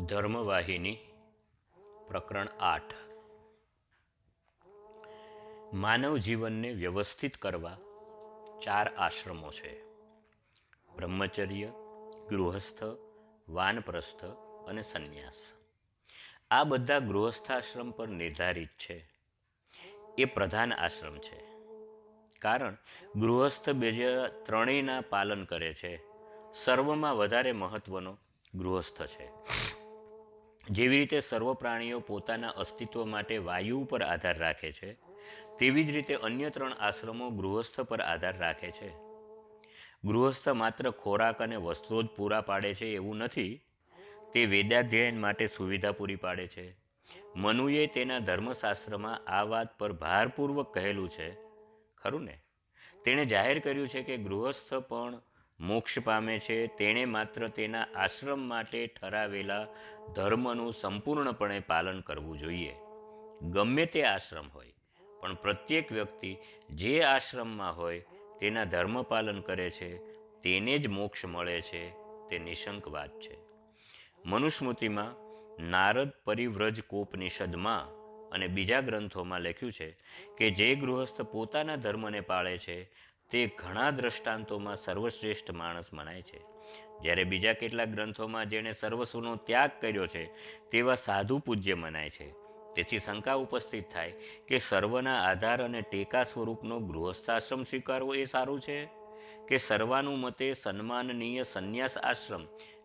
ધર્મવાહિની, પ્રકરણ આઠ. માનવ જીવનને વ્યવસ્થિત કરવા ચાર આશ્રમો છે. બ્રહ્મચર્ય, ગૃહસ્થ, વાનપ્રસ્થ અને સંન્યાસ. આ બધા ગૃહસ્થાશ્રમ પર નિર્ધારિત છે. એ પ્રધાન આશ્રમ છે. કારણ, ગૃહસ્થ બીજા ત્રણેયના પાલન કરે છે. સર્વમાં વધારે મહત્વનો ગૃહસ્થ છે. જેવી રીતે સર્વ પ્રાણીઓ પોતાના અસ્તિત્વ માટે વાયુ ઉપર આધાર રાખે છે, તેવી જ રીતે અન્ય ત્રણ આશ્રમો ગૃહસ્થ પર આધાર રાખે છે. ગૃહસ્થ માત્ર ખોરાક અને વસ્ત્રો જ પૂરા પાડે છે એવું નથી, તે વેદાધ્યયન માટે સુવિધા પૂરી પાડે છે. મનુએ તેના ધર્મશાસ્ત્રમાં આ વાત પર ભારપૂર્વક કહેલું છે. ખરું ને? તેણે જાહેર કર્યું છે કે ગૃહસ્થ પણ મોક્ષ પામે છે, તેણે માત્ર તેના આશ્રમ માટે ઠરાવેલા ધર્મનું સંપૂર્ણપણે પાલન કરવું જોઈએ. ગમે તે આશ્રમ હોય, પણ પ્રત્યેક વ્યક્તિ જે આશ્રમમાં હોય, તેના ધર્મ પાલન કરે છે, તેને જ મોક્ષ મળે છે, તે નિશંક વાત છે. મનુસ્મૃતિમાં નારદ પરિવ્રજ કોપનિષદમાં અને બીજા ગ્રંથોમાં લખ્યું છે કે જે ગૃહસ્થ પોતાના ધર્મને પાળે છે તે ઘણા દ્રષ્ટાંતોમાં સર્વશ્રેષ્ઠ માણસ મનાય છે. જ્યારે બીજા કેટલાક ગ્રંથોમાં જેણે સર્વસ્વનો ત્યાગ કર્યો છે, તેવા સાધુ પૂજ્ય મનાય છે. તેથી શંકા ઉપસ્થિત થાય કે સર્વના આધાર અને ટેકા સ્વરૂપનો ગૃહસ્થાશ્રમ સ્વીકારવો એ સારું છે? કે સર્વાનુમતે સન્માનનીય સંન્યાસ આશ્રમ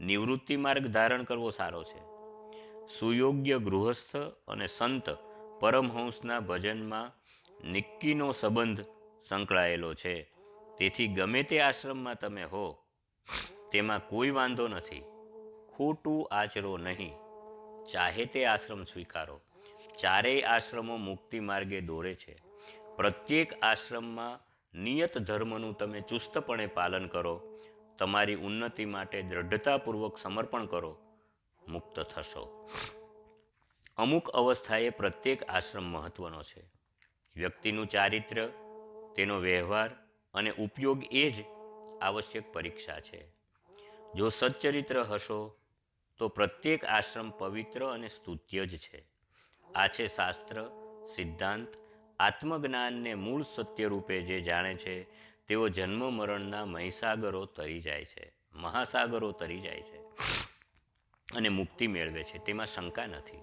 નિવૃત્તિ માર્ગ ધારણ કરવો સારો છે? સુયોગ્ય ગૃહસ્થ અને સંત પરમહંસના ભજનમાં નિક્કીનો સંબંધ સંકળાયેલો છે. તેથી ગમે તે આશ્રમમાં તમે હો, તેમાં કોઈ વાંધો નથી. ખોટું આચરો નહીં. ચાહે તે આશ્રમ સ્વીકારો. ચારેય આશ્રમો મુક્તિ માર્ગે દોરે છે. પ્રત્યેક આશ્રમમાં નિયત ધર્મનું તમે ચુસ્તપણે પાલન કરો. તમારી ઉન્નતિ માટે દ્રઢતાપૂર્વક સમર્પણ કરો. મુક્ત થશો. અમુક અવસ્થાએ પ્રત્યેક આશ્રમ મહત્વનો છે. વ્યક્તિનું ચારિત્ર્ય તેનો વ્યવહાર અને ઉપયોગ એ જ આવશ્યક પરીક્ષા છે. જો સચ્ચરિત્ર હશો, તો પ્રત્યેક આશ્રમ પવિત્ર અને સ્તુત્ય જ છે. આ છે શાસ્ત્ર, સિદ્ધાંત, આત્મજ્ઞાનને મૂળ સત્ય રૂપે જે જાણે છે, તેઓ જન્મ મરણના મહીસાગરો તરી જાય છે, મહાસાગરો તરી જાય છે અને મુક્તિ મેળવે છે. તેમાં શંકા નથી.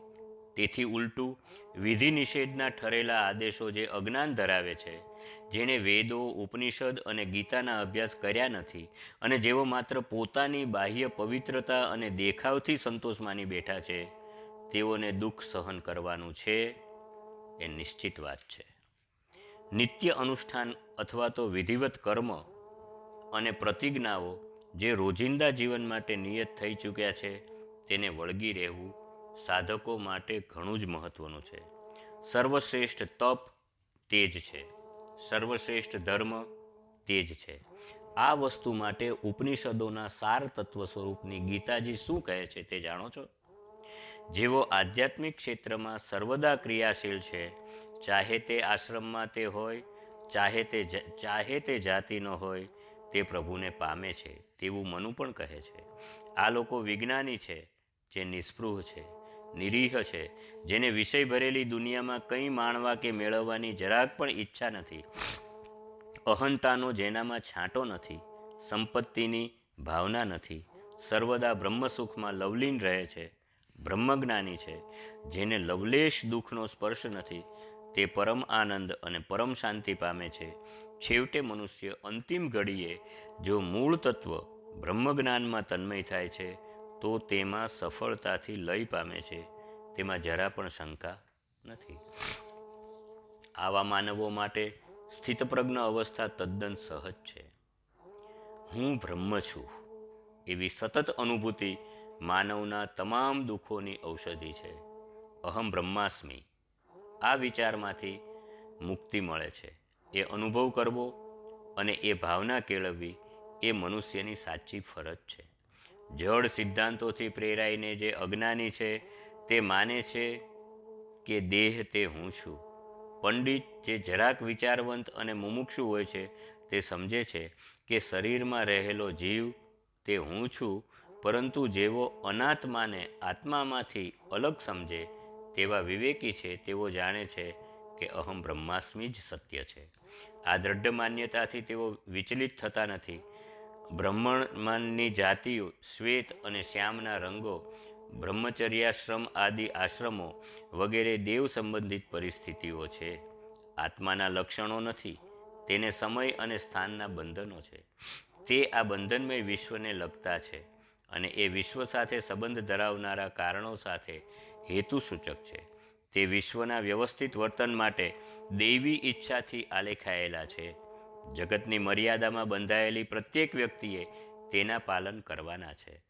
તેથી ઉલટું વિધિ નિષેધના ઠરેલા આદેશો જે અજ્ઞાન ધરાવે છે જેણે વેદો, ઉપનિષદ અને ગીતાના અભ્યાસ કર્યા નથી અને જેઓ માત્ર પોતાની બાહ્ય પવિત્રતા અને દેખાવથી સંતોષ માની બેઠા છે, તેઓને દુઃખ સહન કરવાનું છે એ નિશ્ચિત વાત છે. નિત્ય અનુષ્ઠાન અથવા તો વિધિવત કર્મ અને પ્રતિજ્ઞાઓ જે રોજિંદા જીવન માટે નિયત થઈ ચૂક્યા છે, તેને વળગી રહેવું સાધકો માટે ઘણું જ મહત્વનું છે. સર્વશ્રેષ્ઠ તપ તેજ છે. સર્વશ્રેષ્ઠ ધર્મ તેજ છે. આ વસ્તુ માટે ઉપનિષદોના સાર તત્વ સ્વરૂપની ગીતાજી શું કહે છે તે જાણો છો? જેવો આધ્યાત્મિક ક્ષેત્રમાં સર્વદા ક્રિયાશીલ છે, ચાહે તે આશ્રમમાં તે હોય, ચાહે તે ચાહે તે જાતિનો હોય, તે પ્રભુને પામે છે, તેવું મનુ પણ કહે છે. આ લોકો વિજ્ઞાની છે, જે નિસ્પૃહ છે. નિરીહ છે, જેને વિષય ભરેલી દુનિયામાં કંઈ માણવા કે મેળવવાની જરાક પણ ઈચ્છા નથી. અહંતાનો જેનામાં છાંટો નથી, સંપત્તિની ભાવના નથી, સર્વદા બ્રહ્મસુખમાં લવલીન રહે છે, બ્રહ્મજ્ઞાની છે, જેને લવલેશ દુઃખનો સ્પર્શ નથી, તે પરમ આનંદ અને પરમ શાંતિ પામે છે. છેવટે મનુષ્ય અંતિમ ઘડીએ જો મૂળ તત્વ બ્રહ્મજ્ઞાનમાં તન્મય થાય છે તો તેમાં સફળતાથી લય પામે છે. તેમાં જરા પણ શંકા નથી. આવા માનવો માટે સ્થિતપ્રજ્ઞ અવસ્થા તદ્દન સહજ છે. હું બ્રહ્મ છું. એવી સતત અનુભૂતિ માનવના તમામ દુઃખોની ઔષધિ છે. અહમ બ્રહ્માસ્મી. આ વિચારમાંથી મુક્તિ મળે છે. એ અનુભવ કરવો અને એ ભાવના કેળવવી એ મનુષ્યની સાચી ફરજ છે. જડ સિદ્ધાંતોથી પ્રેરાઈને જે અજ્ઞાની છે, તે માને છે કે દેહ તે હું છું. પંડિત જે જરાક વિચારવંત અને મુમુક્ષુ હોય છે, તે સમજે છે કે શરીરમાં રહેલો જીવ તે હું છું, પરંતુ જેવો અનાત્માને આત્મામાંથી અલગ સમજે, તેવા વિવેકી છે, તેઓ જાણે છે કે અહમ બ્રહ્માસ્મિ જ સત્ય છે. આ દ્રઢ માન્યતાથી તેઓ વિચલિત થતા નથી. બ્રહ્મણમાનની જાતિઓ, શ્વેત અને શ્યામના રંગો, બ્રહ્મચર્યાશ્રમ આદિ આશ્રમો વગેરે દેવ સંબંધિત પરિસ્થિતિઓ છે. આત્માના લક્ષણો નથી, તેને સમય અને સ્થાનના બંધનો છે. તે આ બંધનમય વિશ્વને લગતા છે અને એ વિશ્વ સાથે સંબંધ ધરાવનારા કારણો સાથે હેતુસૂચક છે. તે વિશ્વના વ્યવસ્થિત વર્તન માટે દૈવી ઈચ્છાથી આલેખાયેલા છે. જગતની મર્યાદામાં બંધાયેલી પ્રત્યેક વ્યક્તિએ તેના પાલન કરવાના છે,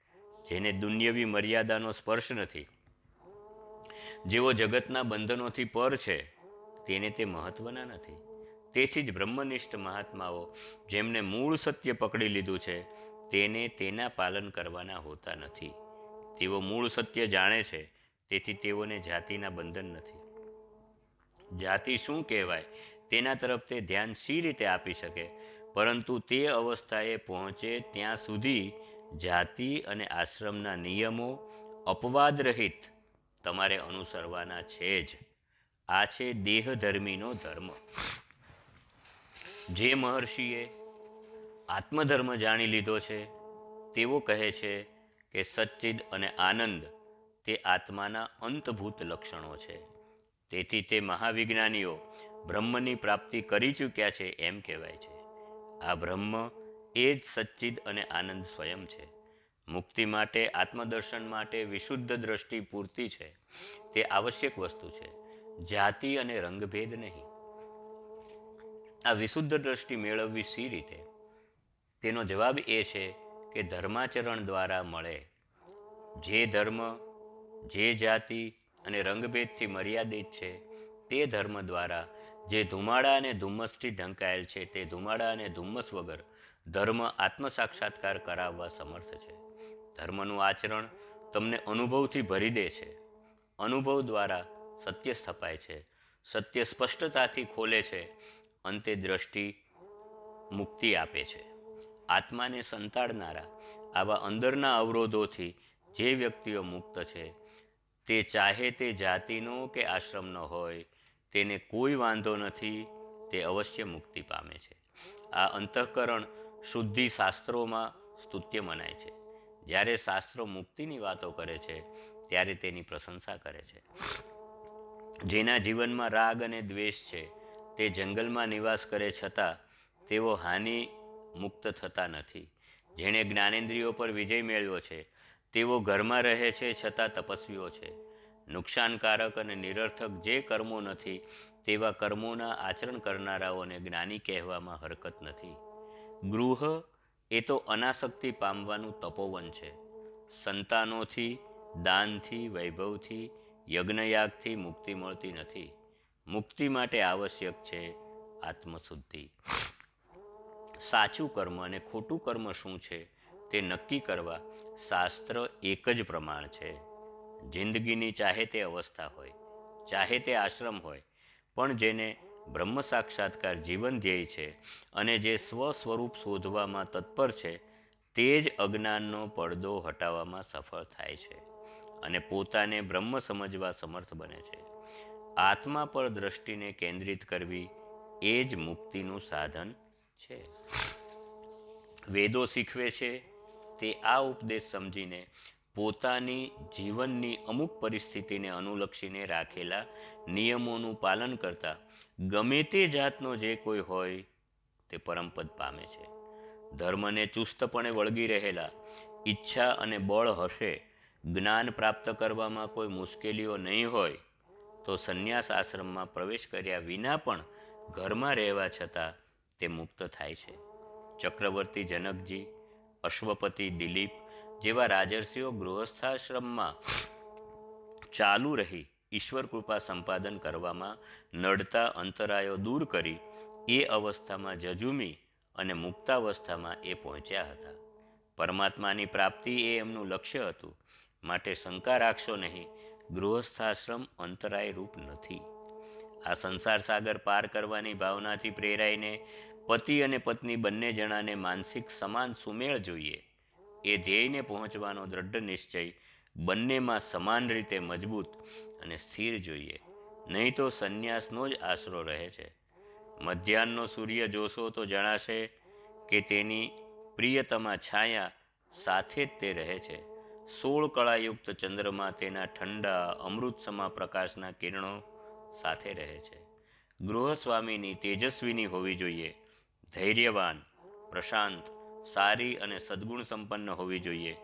જેને દુન્યવી મર્યાદાનો સ્પર્શ નથી. જેઓ જગતના બંધનોથી પર છે, તેને તે મહત્વના નથી. તેથી જ બ્રહ્મનિષ્ઠ મહાત્માઓ જેમને મૂળ સત્ય પકડી લીધું છે, તેને તેના પાલન કરવાના હોતા નથી. તેઓ મૂળ સત્ય જાણે છે, તેથી તેઓને જાતિના બંધન નથી. જાતિ શું કહેવાય? તેના તરફ તે ધ્યાન સી રીતે આપી શકે? પરંતુ તે અવસ્થાએ પહોંચે ત્યાં સુધી જાતિ અને આશ્રમના નિયમો અપવાદ રહિત તમારે અનુસરવાના છે જ. આ છે દેહધર્મીનો ધર્મ. જે મહર્ષિએ આત્મધર્મ જાણી લીધો છે, તેઓ કહે છે કે સચ્ચિદ અને આનંદ તે આત્માના અંતભૂત લક્ષણો છે. તેથી તે મહાવિજ્ઞાનીઓ બ્રહ્મની પ્રાપ્તિ કરી ચૂક્યા છે એમ કહેવાય છે. આ બ્રહ્મ એ જ સચ્ચિદ અને આનંદ સ્વયં છે. મુક્તિ માટે, આત્મદર્શન માટે વિશુદ્ધ દ્રષ્ટિ પૂરતી છે. તે આવશ્યક વસ્તુ છે. જાતિ અને રંગભેદ નહીં. આ વિશુદ્ધ દ્રષ્ટિ મેળવવી સી રીતે? તેનો જવાબ એ છે કે ધર્માચરણ દ્વારા મળે. જે ધર્મ, જે જાતિ અને રંગભેદથી મર્યાદિત છે, તે ધર્મ દ્વારા જે ધુમાડા અને ધુમ્મસથી ઢંકાયેલ છે, તે ધુમાડા અને ધુમ્મસ વગર ધર્મ આત્મસાક્ષાત્કાર કરાવવા સમર્થ છે. ધર્મનું આચરણ તમને અનુભવથી ભરી દે છે. અનુભવ દ્વારા સત્ય સ્થપાય છે. સત્ય સ્પષ્ટતાથી ખોલે છે. અંતે દ્રષ્ટિ મુક્તિ આપે છે. આત્માને સંતાડનારા આવા અંદરના અવરોધોથી જે વ્યક્તિઓ મુક્ત છે, તે ચાહે તે જાતિનો કે આશ્રમનો હોય તેને કોઈ વાંધો નથી, તે અવશ્ય મુક્તિ પામે છે. આ અંતઃકરણ શુદ્ધિ શાસ્ત્રોમાં સ્તુત્ય મનાય છે. જ્યારે શાસ્ત્રો મુક્તિની વાતો કરે છે, ત્યારે તેની પ્રશંસા કરે છે. જેના જીવનમાં રાગ અને દ્વેષ છે, તે જંગલમાં નિવાસ કરે છતાં તેઓ હાનિ મુક્ત થતા નથી. જેણે જ્ઞાનેન્દ્રિયો પર વિજય મેળવ્યો છે, તેઓ ઘરમાં રહે છે છતાં તપસ્વીઓ છે. નુકસાનકારક અને નિરર્થક જે કર્મો નથી, તેવા કર્મોના આચરણ કરનારાઓને જ્ઞાની કહેવામાં હરકત નથી. ગૃહ એ તો અનાસક્તિ પામવાનું તપોવન છે. સંતાનોથી, દાનથી, વૈભવથી, યજ્ઞયાગથી મુક્તિ મળતી નથી. મુક્તિ માટે આવશ્યક છે આત્મશુદ્ધિ. સાચું કર્મ અને ખોટું કર્મ શું છે તે નક્કી કરવા શાસ્ત્ર એક જ પ્રમાણ છે. જિંદગીની ચાહે તે અવસ્થા હોય, ચાહે તે આશ્રમ હોય, પણ જેને બ્રહ્મ સાક્ષાત્કાર જીવન ધ્યેય છે અને જે સ્વ સ્વરૂપ શોધવામાં તત્પર છે, તે જ અજ્ઞાનનો પડદો હટાવવામાં સફળ થાય છે અને પોતાને બ્રહ્મ સમજવા સમર્થ બને છે. આત્મા પર દ્રષ્ટિને કેન્દ્રિત કરવી એ જ મુક્તિનું સાધન છે. વેદો શીખવે છે, તે આ ઉપદેશ સમજીને પોતાની જીવનની અમુક પરિસ્થિતિને અનુલક્ષીને રાખેલા નિયમોનું પાલન કરતા ગમે તે જાતનો જે કોઈ હોય તે પરમપદ પામે છે. ધર્મને ચુસ્તપણે વળગી રહેલા, ઈચ્છા અને બળ હશે, જ્ઞાન પ્રાપ્ત કરવામાં કોઈ મુશ્કેલીઓ નહીં હોય, તો સંન્યાસ આશ્રમમાં પ્રવેશ કર્યા વિના પણ ઘરમાં રહેવા છતાં તે મુક્ત થાય છે. ચક્રવર્તી જનકજી, અશ્વપતિ દિલીપ જેવા રાજર્ષિઓ ગૃહસ્થાશ્રમમાં ચાલુ રહી ઈશ્વર કૃપા સંપાદન કરવામાં નડતા અંતરાયો દૂર કરી એ અવસ્થામાં જજુમી અને મુક્તાવસ્થામાં એ પહોંચ્યા હતા. પરમાત્માની પ્રાપ્તિ એ એમનું લક્ષ્ય હતું. માટે શંકા રાખશો નહીં, ગૃહસ્થાશ્રમ અંતરાય રૂપ નથી. આ સંસાર સાગર પાર કરવાની ભાવનાથી પ્રેરાઈને પતિ અને પત્ની બંને જણાને માનસિક સમાન સુમેળ જોઈએ. એ ધ્યેયને પહોંચવાનો દ્રઢ નિશ્ચય બંનેમાં સમાન રીતે મજબૂત અને સ્થિર જોઈએ. નહીં તો સંન્યાસનો જ આશરો રહે છે. મધ્યાહનનો સૂર્ય જોશો તો જણાશે કે તેની પ્રિયતમા છાયા સાથે જ તે રહે છે. સોળ કળાયુક્ત ચંદ્રમાં તેના ઠંડા અમૃતસમા પ્રકાશના કિરણો સાથે રહે છે. ગૃહસ્વામીની તેજસ્વીની હોવી જોઈએ. ધૈર્યવાન, પ્રશાંત સારી અને સદ્ગુણ સંપન્ન હોવી જોઈએ.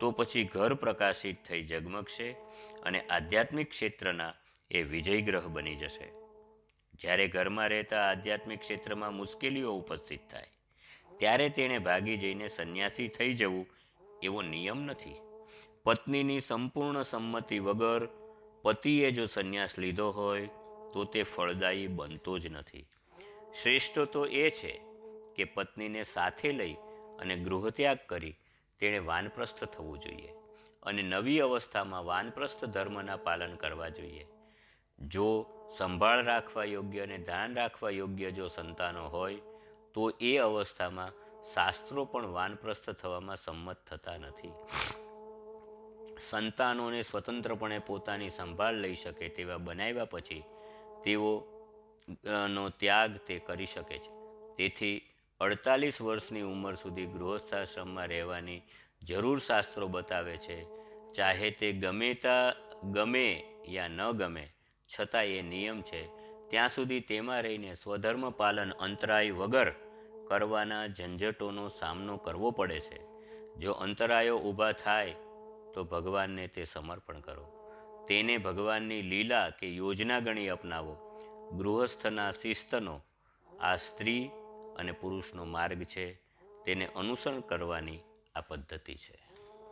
તો પછી ઘર પ્રકાશિત થઈ ઝગમગશે અને આધ્યાત્મિક ક્ષેત્રના એ વિજય ગ્રહ બની જશે. જ્યારે ઘરમાં રહેતા આધ્યાત્મિક ક્ષેત્રમાં મુશ્કેલીઓ ઉપસ્થિત થાય, ત્યારે તેણે ભાગી જઈને સંન્યાસી થઈ જવું એવો નિયમ નથી. પત્નીની સંપૂર્ણ સંમતિ વગર પતિએ જો સંન્યાસ લીધો હોય, તો તે ફળદાયી બનતો જ નથી. શ્રેષ્ઠ તો એ છે કે પત્નીને સાથે લઈ અને ગૃહત્યાગ કરી તેણે વાનપ્રસ્થ થવું જોઈએ અને નવી અવસ્થામાં વાનપ્રસ્થ ધર્મના પાલન કરવા જોઈએ. જો સંભાળ રાખવા યોગ્ય અને ધ્યાન રાખવા યોગ્ય જો સંતાનો હોય, તો એ અવસ્થામાં શાસ્ત્રો પણ વાનપ્રસ્થ થવામાં સંમત થતા નથી. સંતાનોને સ્વતંત્રપણે પોતાની સંભાળ લઈ શકે તેવા બનાવ્યા પછી તેઓ નો ત્યાગ તે કરી શકે છે. તેથી અડતાલીસ વર્ષની ઉંમર સુધી ગૃહસ્થાશ્રમમાં રહેવાની જરૂર શાસ્ત્રો બતાવે છે. ચાહે તે ગમે તા ગમે યા ન ગમે, છતાં એ નિયમ છે. ત્યાં સુધી તેમાં રહીને સ્વધર્મ પાલન અંતરાય વગર કરવાના ઝંઝટોનો સામનો કરવો પડે છે. જો અંતરાયો ઊભા થાય, તો ભગવાનને તે સમર્પણ કરો. તેને ભગવાનની લીલા કે યોજના ગણી અપનાવો. ગૃહસ્થના શિસ્તનો આ સ્ત્રી અને પુરુષનો માર્ગ છે તેને અનુસરણ કરવાની આ પદ્ધતિ છે.